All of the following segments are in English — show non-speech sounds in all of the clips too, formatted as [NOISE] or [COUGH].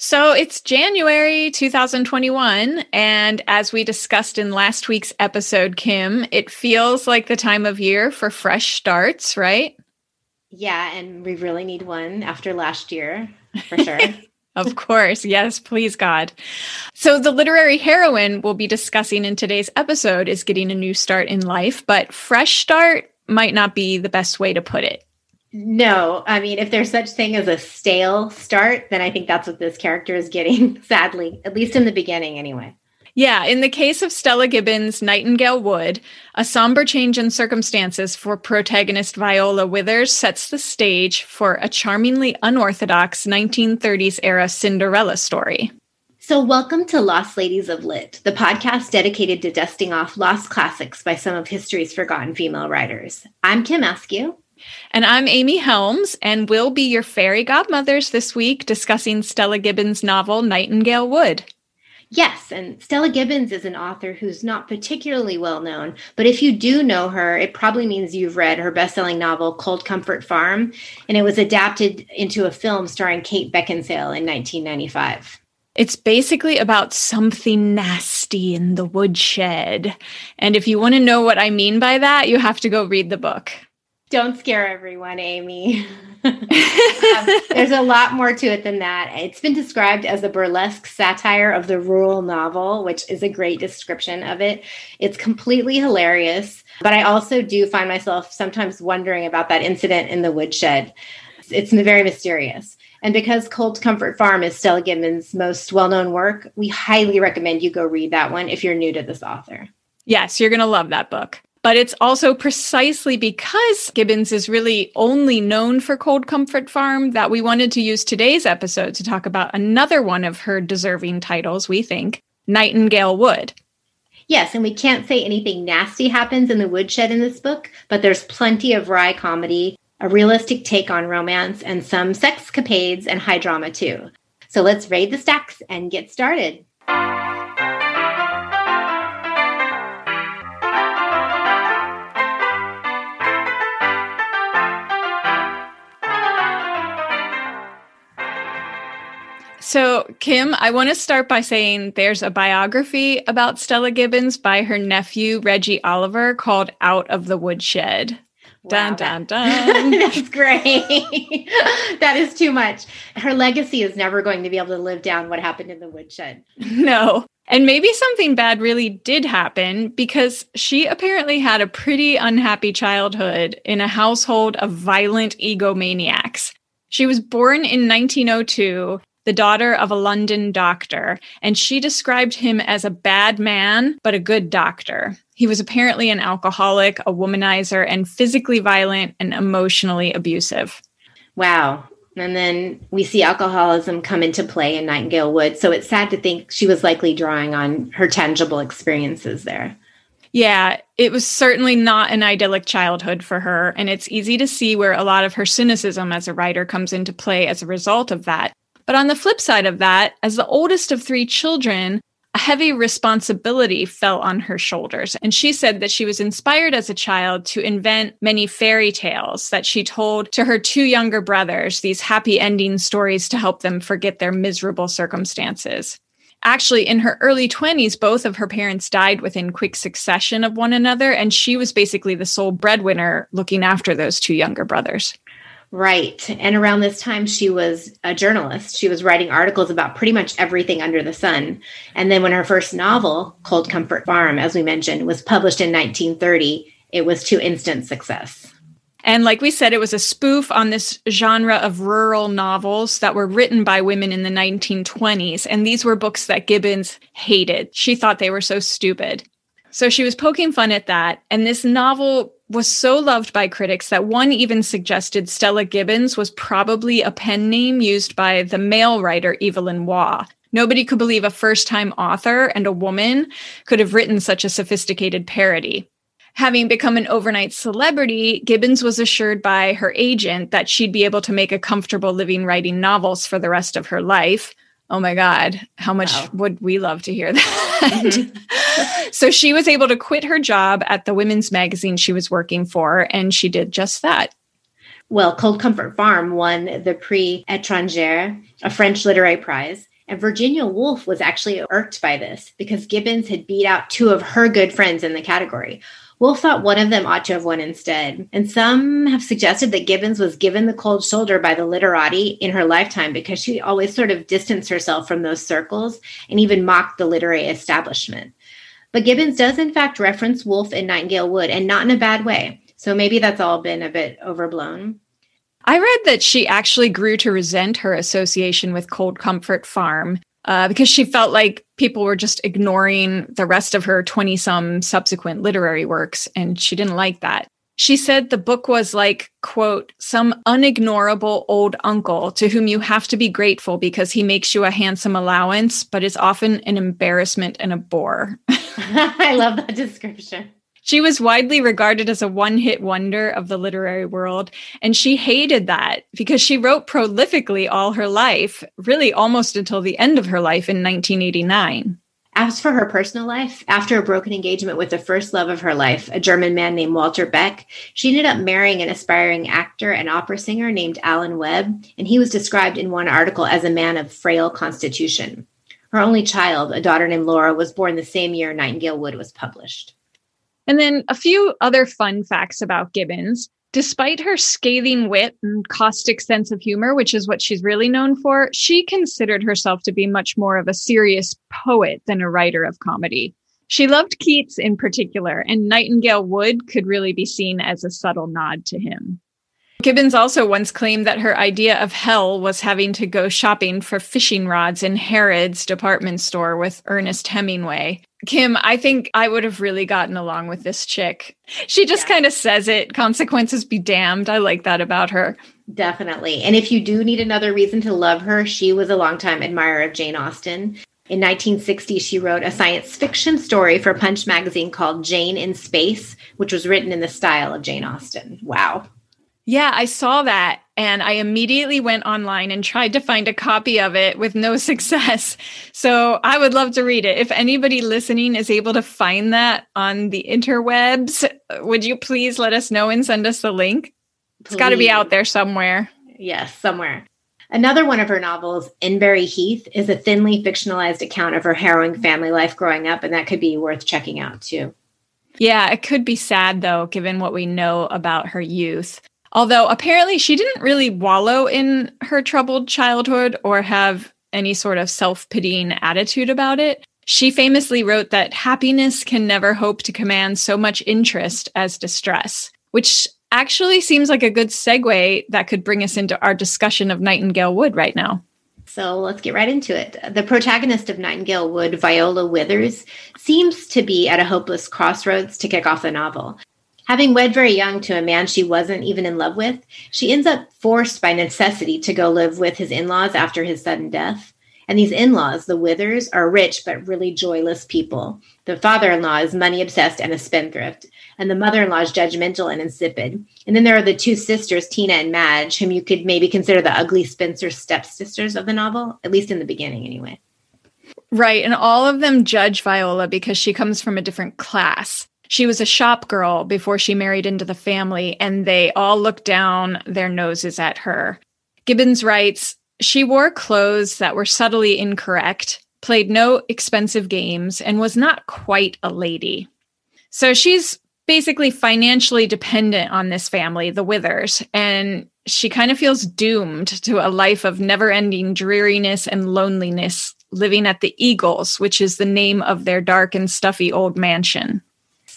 So it's January 2021. And as we discussed in last week's episode, Kim, it feels like the time of year for fresh starts, right? Yeah. And we really need one after last year, for [LAUGHS] sure. of course. Yes, please, God. So, the literary heroine we'll be discussing in today's episode is getting a new start in life, but fresh start might not be the best way to put it. No, I mean, if there's such thing as a stale start, then I think that's what this character is getting, [LAUGHS] sadly, at least in the beginning, anyway. Yeah, in the case of Stella Gibbons' Nightingale Wood, a somber change in circumstances for protagonist Viola Withers sets the stage for a charmingly unorthodox 1930s era Cinderella story. So, welcome to Lost Ladies of Lit, the podcast dedicated to dusting off lost classics by some of history's forgotten female writers. I'm Kim Askew. And I'm Amy Helms, and we'll be your fairy godmothers this week discussing Stella Gibbons' novel Nightingale Wood. Yes, and Stella Gibbons is an author who's not particularly well known, but if you do know her, it probably means you've read her best-selling novel Cold Comfort Farm, and it was adapted into a film starring Kate Beckinsale in 1995. It's basically about something nasty in the woodshed. And if you want to know what I mean by that, you have to go read the book. Don't scare everyone, Amy. [LAUGHS] um, there's a lot more to it than that. It's been described as a burlesque satire of the rural novel, which is a great description of it. It's completely hilarious, but I also do find myself sometimes wondering about that incident in the woodshed. It's, it's very mysterious. And because Cold Comfort Farm is Stella Gibbons' most well known work, we highly recommend you go read that one if you're new to this author. Yes, you're going to love that book. But it's also precisely because Gibbons is really only known for Cold Comfort Farm that we wanted to use today's episode to talk about another one of her deserving titles, we think Nightingale Wood. Yes, and we can't say anything nasty happens in the woodshed in this book, but there's plenty of wry comedy, a realistic take on romance, and some sexcapades and high drama too. So let's raid the stacks and get started. So, Kim, I want to start by saying there's a biography about Stella Gibbons by her nephew, Reggie Oliver, called Out of the Woodshed. Wow, dun, dun, dun. [LAUGHS] That's great. [LAUGHS] that is too much. Her legacy is never going to be able to live down what happened in the woodshed. [LAUGHS] No. And maybe something bad really did happen because she apparently had a pretty unhappy childhood in a household of violent egomaniacs. She was born in 1902 the daughter of a London doctor, and she described him as a bad man, but a good doctor. He was apparently an alcoholic, a womanizer, and physically violent and emotionally abusive. Wow. And then we see alcoholism come into play in Nightingale Wood. So it's sad to think she was likely drawing on her tangible experiences there. Yeah, it was certainly not an idyllic childhood for her. And it's easy to see where a lot of her cynicism as a writer comes into play as a result of that. But on the flip side of that, as the oldest of three children, a heavy responsibility fell on her shoulders. And she said that she was inspired as a child to invent many fairy tales that she told to her two younger brothers, these happy ending stories to help them forget their miserable circumstances. Actually, in her early 20s, both of her parents died within quick succession of one another, and she was basically the sole breadwinner looking after those two younger brothers. Right. And around this time, she was a journalist. She was writing articles about pretty much everything under the sun. And then when her first novel, Cold Comfort Farm, as we mentioned, was published in 1930, it was to instant success. And like we said, it was a spoof on this genre of rural novels that were written by women in the 1920s. And these were books that Gibbons hated. She thought they were so stupid. So she was poking fun at that. And this novel was so loved by critics that one even suggested Stella Gibbons was probably a pen name used by the male writer Evelyn Waugh. Nobody could believe a first time author and a woman could have written such a sophisticated parody. Having become an overnight celebrity, Gibbons was assured by her agent that she'd be able to make a comfortable living writing novels for the rest of her life. Oh my God, how much wow. would we love to hear [LAUGHS] that? Mm-hmm. so she was able to quit her job at the women's magazine she was working for, and she did just that. Well, Cold Comfort Farm won the Prix Étranger, a French literary prize. And Virginia Woolf was actually irked by this because Gibbons had beat out two of her good friends in the category. Woolf thought one of them ought to have won instead. And some have suggested that Gibbons was given the cold shoulder by the literati in her lifetime because she always sort of distanced herself from those circles and even mocked the literary establishment. But Gibbons does, in fact, reference Woolf in Nightingale Wood, and not in a bad way. So maybe that's all been a bit overblown. I read that she actually grew to resent her association with Cold Comfort Farm uh, because she felt like people were just ignoring the rest of her 20 some subsequent literary works, and she didn't like that. She said the book was like, quote, some unignorable old uncle to whom you have to be grateful because he makes you a handsome allowance, but is often an embarrassment and a bore. [LAUGHS] I love that description. She was widely regarded as a one hit wonder of the literary world, and she hated that because she wrote prolifically all her life, really almost until the end of her life in 1989. As for her personal life, after a broken engagement with the first love of her life, a German man named Walter Beck, she ended up marrying an aspiring actor and opera singer named Alan Webb, and he was described in one article as a man of frail constitution. Her only child, a daughter named Laura, was born the same year Nightingale Wood was published. And then a few other fun facts about Gibbons. Despite her scathing wit and caustic sense of humor, which is what she's really known for, she considered herself to be much more of a serious poet than a writer of comedy. She loved Keats in particular, and Nightingale Wood could really be seen as a subtle nod to him. Gibbons also once claimed that her idea of hell was having to go shopping for fishing rods in Harrods department store with Ernest Hemingway. Kim, I think I would have really gotten along with this chick. She just yeah. kind of says it, consequences be damned. I like that about her. Definitely. And if you do need another reason to love her, she was a longtime admirer of Jane Austen. In 1960, she wrote a science fiction story for Punch magazine called Jane in Space, which was written in the style of Jane Austen. Wow. Yeah, I saw that and I immediately went online and tried to find a copy of it with no [LAUGHS] success. So I would love to read it. If anybody listening is able to find that on the interwebs, would you please let us know and send us the link? Please. It's got to be out there somewhere. Yes, somewhere. Another one of her novels, Enbury Heath, is a thinly fictionalized account of her harrowing family life growing up, and that could be worth checking out too. Yeah, it could be sad though, given what we know about her youth. Although apparently she didn't really wallow in her troubled childhood or have any sort of self pitying attitude about it. She famously wrote that happiness can never hope to command so much interest as distress, which actually seems like a good segue that could bring us into our discussion of Nightingale Wood right now. So let's get right into it. The protagonist of Nightingale Wood, Viola Withers, seems to be at a hopeless crossroads to kick off the novel. Having wed very young to a man she wasn't even in love with, she ends up forced by necessity to go live with his in laws after his sudden death. And these in laws, the Withers, are rich but really joyless people. The father in law is money obsessed and a spendthrift, and the mother in law is judgmental and insipid. And then there are the two sisters, Tina and Madge, whom you could maybe consider the ugly Spencer stepsisters of the novel, at least in the beginning, anyway. Right. And all of them judge Viola because she comes from a different class she was a shop girl before she married into the family, and they all looked down their noses at her. Gibbons writes She wore clothes that were subtly incorrect, played no expensive games, and was not quite a lady. So she's basically financially dependent on this family, the Withers, and she kind of feels doomed to a life of never ending dreariness and loneliness living at the Eagles, which is the name of their dark and stuffy old mansion.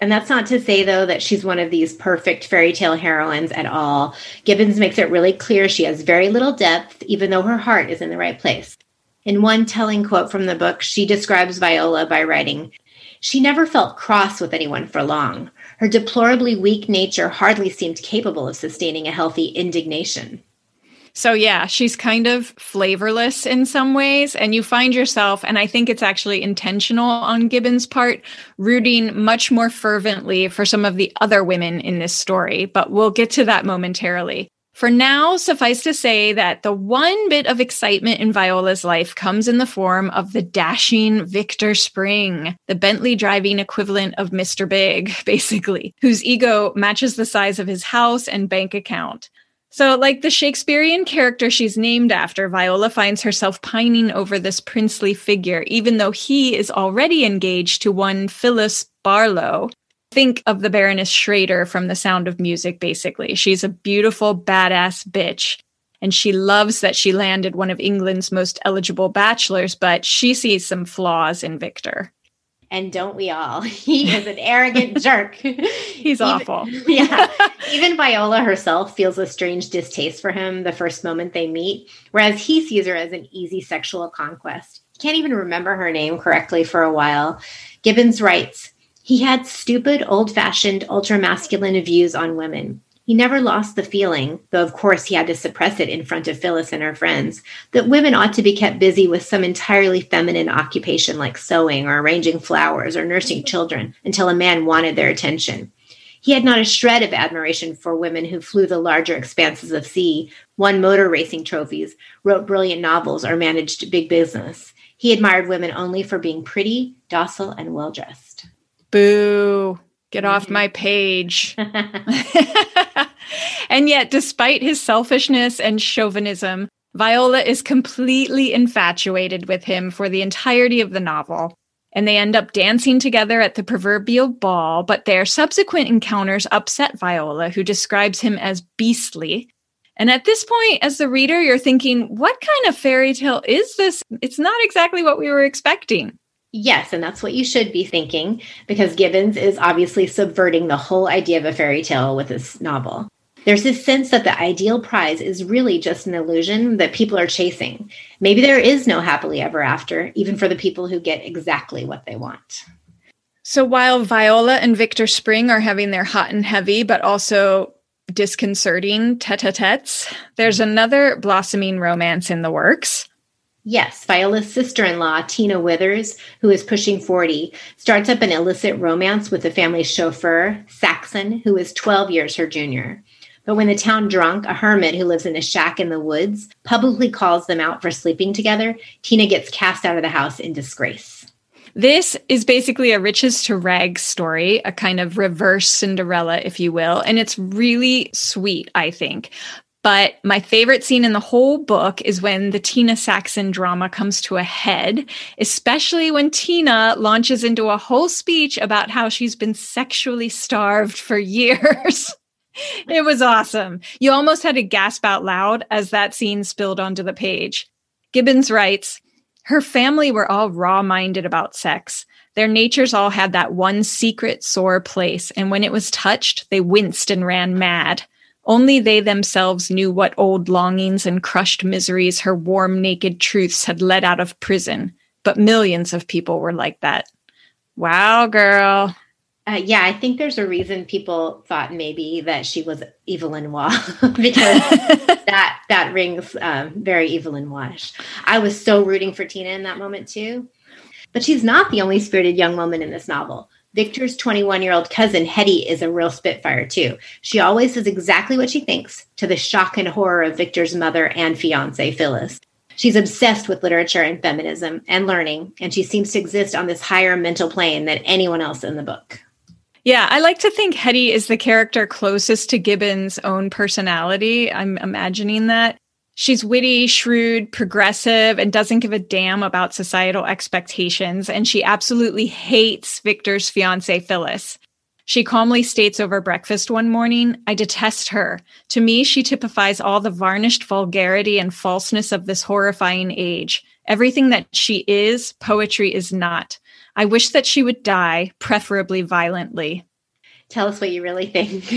And that's not to say, though, that she's one of these perfect fairy tale heroines at all. Gibbons makes it really clear she has very little depth, even though her heart is in the right place. In one telling quote from the book, she describes Viola by writing, She never felt cross with anyone for long. Her deplorably weak nature hardly seemed capable of sustaining a healthy indignation. So yeah, she's kind of flavorless in some ways and you find yourself and I think it's actually intentional on Gibbons' part rooting much more fervently for some of the other women in this story, but we'll get to that momentarily. For now, suffice to say that the one bit of excitement in Viola's life comes in the form of the dashing Victor Spring, the Bentley driving equivalent of Mr. Big, [LAUGHS] basically, whose ego matches the size of his house and bank account. So, like the Shakespearean character she's named after, Viola finds herself pining over this princely figure, even though he is already engaged to one Phyllis Barlow. Think of the Baroness Schrader from The Sound of Music, basically. She's a beautiful, badass bitch. And she loves that she landed one of England's most eligible bachelors, but she sees some flaws in Victor. And don't we all? [LAUGHS] He is an arrogant [LAUGHS] jerk. He's Even- awful. [LAUGHS] yeah. Even Viola herself feels a strange distaste for him the first moment they meet, whereas he sees her as an easy sexual conquest. He can't even remember her name correctly for a while. Gibbons writes, he had stupid, old fashioned, ultra masculine views on women. He never lost the feeling, though of course he had to suppress it in front of Phyllis and her friends, that women ought to be kept busy with some entirely feminine occupation like sewing or arranging flowers or nursing children until a man wanted their attention. He had not a shred of admiration for women who flew the larger expanses of sea, won motor racing trophies, wrote brilliant novels, or managed big business. He admired women only for being pretty, docile, and well dressed. Boo. Get off my page. [LAUGHS] [LAUGHS] and yet, despite his selfishness and chauvinism, Viola is completely infatuated with him for the entirety of the novel. And they end up dancing together at the proverbial ball, but their subsequent encounters upset Viola, who describes him as beastly. And at this point, as the reader, you're thinking, what kind of fairy tale is this? It's not exactly what we were expecting. Yes, and that's what you should be thinking because Gibbons is obviously subverting the whole idea of a fairy tale with this novel. There's this sense that the ideal prize is really just an illusion that people are chasing. Maybe there is no happily ever after, even for the people who get exactly what they want. So while Viola and Victor Spring are having their hot and heavy, but also disconcerting tete a tetes, there's another blossoming romance in the works. Yes, Viola's sister in law, Tina Withers, who is pushing 40, starts up an illicit romance with the family's chauffeur, Saxon, who is 12 years her junior. But when the town drunk, a hermit who lives in a shack in the woods, publicly calls them out for sleeping together, Tina gets cast out of the house in disgrace. This is basically a riches to rags story, a kind of reverse Cinderella, if you will. And it's really sweet, I think. But my favorite scene in the whole book is when the Tina Saxon drama comes to a head, especially when Tina launches into a whole speech about how she's been sexually starved for [LAUGHS] years. it was awesome. You almost had to gasp out loud as that scene spilled onto the page. Gibbons writes, her family were all raw minded about sex. Their natures all had that one secret sore place, and when it was touched, they winced and ran mad. Only they themselves knew what old longings and crushed miseries her warm, naked truths had let out of prison. But millions of people were like that. Wow, girl. Uh, yeah, I think there's a reason people thought maybe that she was Evelyn Waugh because [LAUGHS] that that rings um, very Evelyn Waugh. I was so rooting for Tina in that moment too. But she's not the only spirited young woman in this novel. Victor's 21 year old cousin, Hetty, is a real spitfire too. She always says exactly what she thinks, to the shock and horror of Victor's mother and fiance, Phyllis. She's obsessed with literature and feminism and learning, and she seems to exist on this higher mental plane than anyone else in the book. Yeah, I like to think Hetty is the character closest to Gibbons' own personality. I'm imagining that. She's witty, shrewd, progressive, and doesn't give a damn about societal expectations. And she absolutely hates Victor's fiance, Phyllis. She calmly states over breakfast one morning, I detest her. To me, she typifies all the varnished vulgarity and falseness of this horrifying age. Everything that she is, poetry is not. I wish that she would die, preferably violently. Tell us what you really think. [LAUGHS]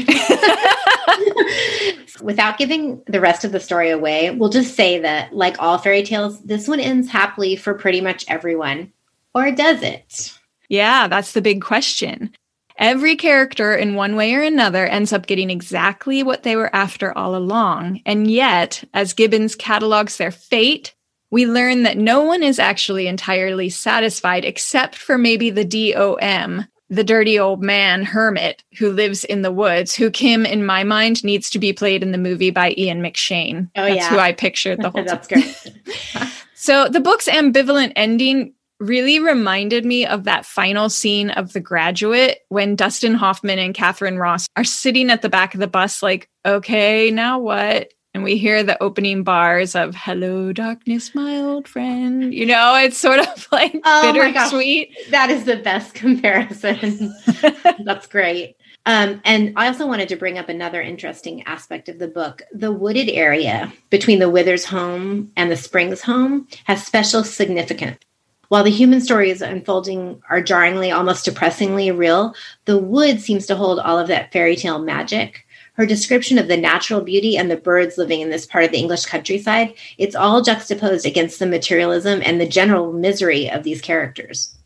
[LAUGHS] Without giving the rest of the story away, we'll just say that, like all fairy tales, this one ends happily for pretty much everyone. Or does it? Yeah, that's the big question. Every character, in one way or another, ends up getting exactly what they were after all along. And yet, as Gibbons catalogs their fate, we learn that no one is actually entirely satisfied except for maybe the DOM, the dirty old man hermit who lives in the woods, who Kim, in my mind, needs to be played in the movie by Ian McShane. Oh, That's yeah. who I pictured the [LAUGHS] whole That's time. great. [LAUGHS] So the book's ambivalent ending really reminded me of that final scene of The Graduate when Dustin Hoffman and Katharine Ross are sitting at the back of the bus, like, okay, now what? And we hear the opening bars of Hello, darkness, my old friend. You know, it's sort of [LAUGHS] like oh bittersweet. That is the best [LAUGHS] comparison. [LAUGHS] That's great. Um, and I also wanted to bring up another interesting aspect of the book. The wooded area between the Withers home and the Springs home has special significance. While the human stories unfolding are jarringly, almost depressingly real, the wood seems to hold all of that fairy tale magic. Her description of the natural beauty and the birds living in this part of the English countryside, it's all juxtaposed against the materialism and the general misery of these characters.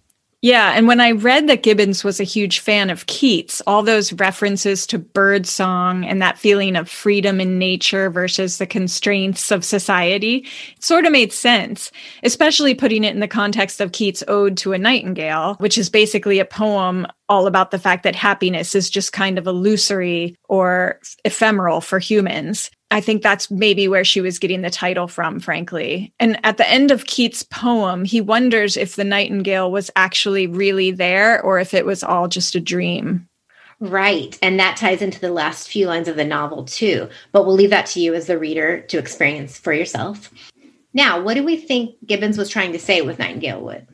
Yeah. And when I read that Gibbons was a huge fan of Keats, all those references to bird song and that feeling of freedom in nature versus the constraints of society, it sort of made sense, especially putting it in the context of Keats' Ode to a Nightingale, which is basically a poem all about the fact that happiness is just kind of illusory or ephemeral for humans. I think that's maybe where she was getting the title from, frankly. And at the end of Keats' poem, he wonders if the nightingale was actually really there or if it was all just a dream. Right. And that ties into the last few lines of the novel, too. But we'll leave that to you as the reader to experience for yourself. Now, what do we think Gibbons was trying to say with Nightingale Wood?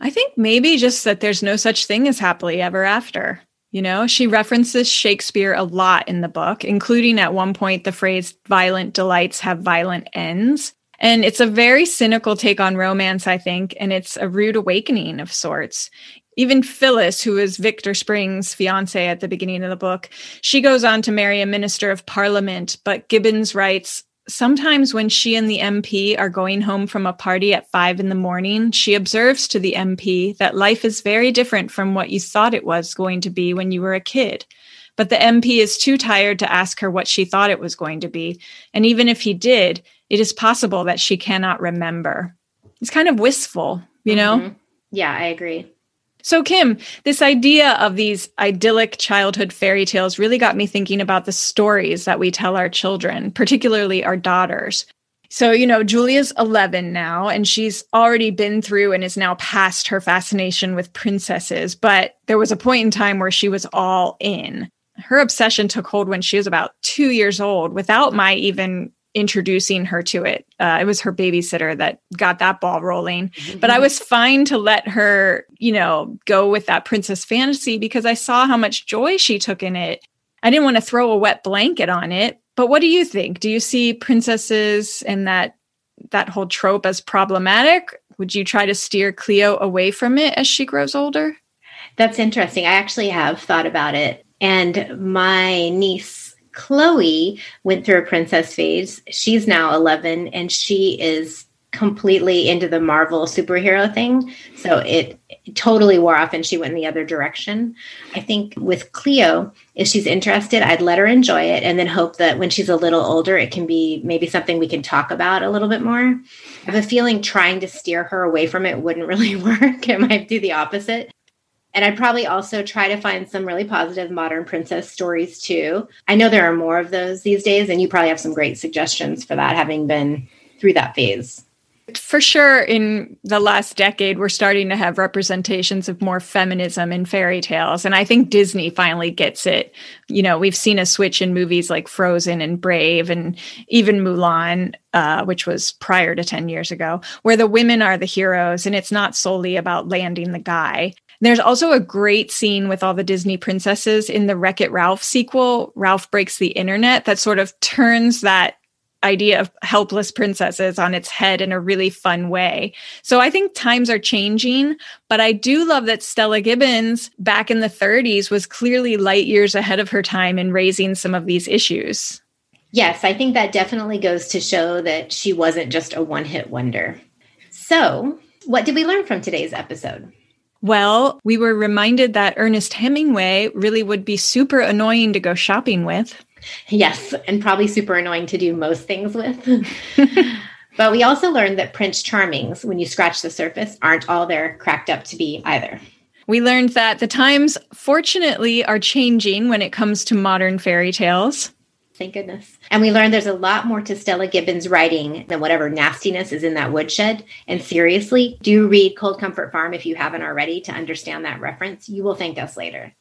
I think maybe just that there's no such thing as happily ever after. You know, she references Shakespeare a lot in the book, including at one point the phrase violent delights have violent ends. And it's a very cynical take on romance, I think, and it's a rude awakening of sorts. Even Phyllis, who is Victor Spring's fiance at the beginning of the book, she goes on to marry a minister of parliament, but Gibbons writes, Sometimes when she and the MP are going home from a party at five in the morning, she observes to the MP that life is very different from what you thought it was going to be when you were a kid. But the MP is too tired to ask her what she thought it was going to be. And even if he did, it is possible that she cannot remember. It's kind of wistful, you know? Mm-hmm. Yeah, I agree. So, Kim, this idea of these idyllic childhood fairy tales really got me thinking about the stories that we tell our children, particularly our daughters. So, you know, Julia's 11 now, and she's already been through and is now past her fascination with princesses. But there was a point in time where she was all in. Her obsession took hold when she was about two years old without my even introducing her to it. Uh, it was her babysitter that got that ball rolling. Mm-hmm. But I was fine to let her, you know, go with that princess fantasy because I saw how much joy she took in it. I didn't want to throw a wet blanket on it. But what do you think? Do you see princesses and that that whole trope as problematic? Would you try to steer Cleo away from it as she grows older? That's interesting. I actually have thought about it. And my niece Chloe went through a princess phase. She's now 11 and she is completely into the Marvel superhero thing. So it, totally wore off and she went in the other direction. I think with Cleo, if she's interested, I'd let her enjoy it and then hope that when she's a little older, it can be maybe something we can talk about a little bit more. I have a feeling trying to steer her away from it wouldn't [LAUGHS] really work. It might do the opposite. And I'd probably also try to find some really positive modern princess stories too. I know there are more of those these days, and you probably have some great suggestions for that, having been through that phase. For sure, in the last decade, we're starting to have representations of more feminism in fairy tales. And I think Disney finally gets it. You know, we've seen a switch in movies like Frozen and Brave and even Mulan, uh, which was prior to 10 years ago, where the women are the heroes and it's not solely about landing the guy. There's also a great scene with all the Disney princesses in the Wreck It Ralph sequel, Ralph Breaks the Internet, that sort of turns that idea of helpless princesses on its head in a really fun way. So I think times are changing, but I do love that Stella Gibbons back in the 30s was clearly light years ahead of her time in raising some of these issues. Yes, I think that definitely goes to show that she wasn't just a one hit wonder. So, what did we learn from today's episode? Well, we were reminded that Ernest Hemingway really would be super annoying to go shopping with. Yes, and probably super annoying to do most things with. [LAUGHS] but we also learned that Prince Charmings, when you scratch the surface, aren't all they're cracked up to be either. We learned that the times, fortunately, are changing when it comes to modern fairy tales. Thank goodness. And we learned there's a lot more to Stella Gibbons' writing than whatever nastiness is in that woodshed. And seriously, do read Cold Comfort Farm if you haven't already to understand that reference. You will thank us later.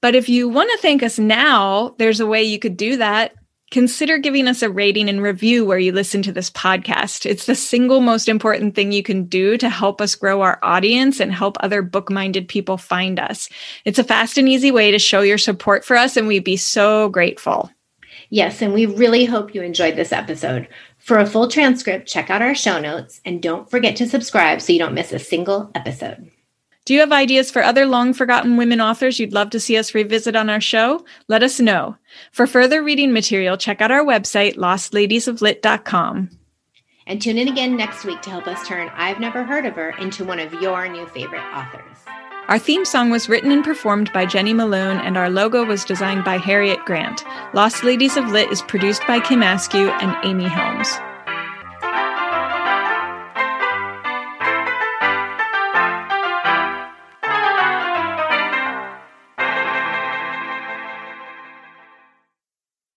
But if you want to thank us now, there's a way you could do that consider giving us a rating and review where you listen to this podcast. It's the single most important thing you can do to help us grow our audience and help other book minded people find us. It's a fast and easy way to show your support for us, and we'd be so grateful. Yes, and we really hope you enjoyed this episode. For a full transcript, check out our show notes and don't forget to subscribe so you don't miss a single episode. Do you have ideas for other long forgotten women authors you'd love to see us revisit on our show? Let us know. For further reading material, check out our website, lostladiesoflit.com. And tune in again next week to help us turn I've Never Heard of Her into one of your new favorite authors. Our theme song was written and performed by Jenny Malone, and our logo was designed by Harriet Grant. Lost Ladies of Lit is produced by Kim Askew and Amy Helms.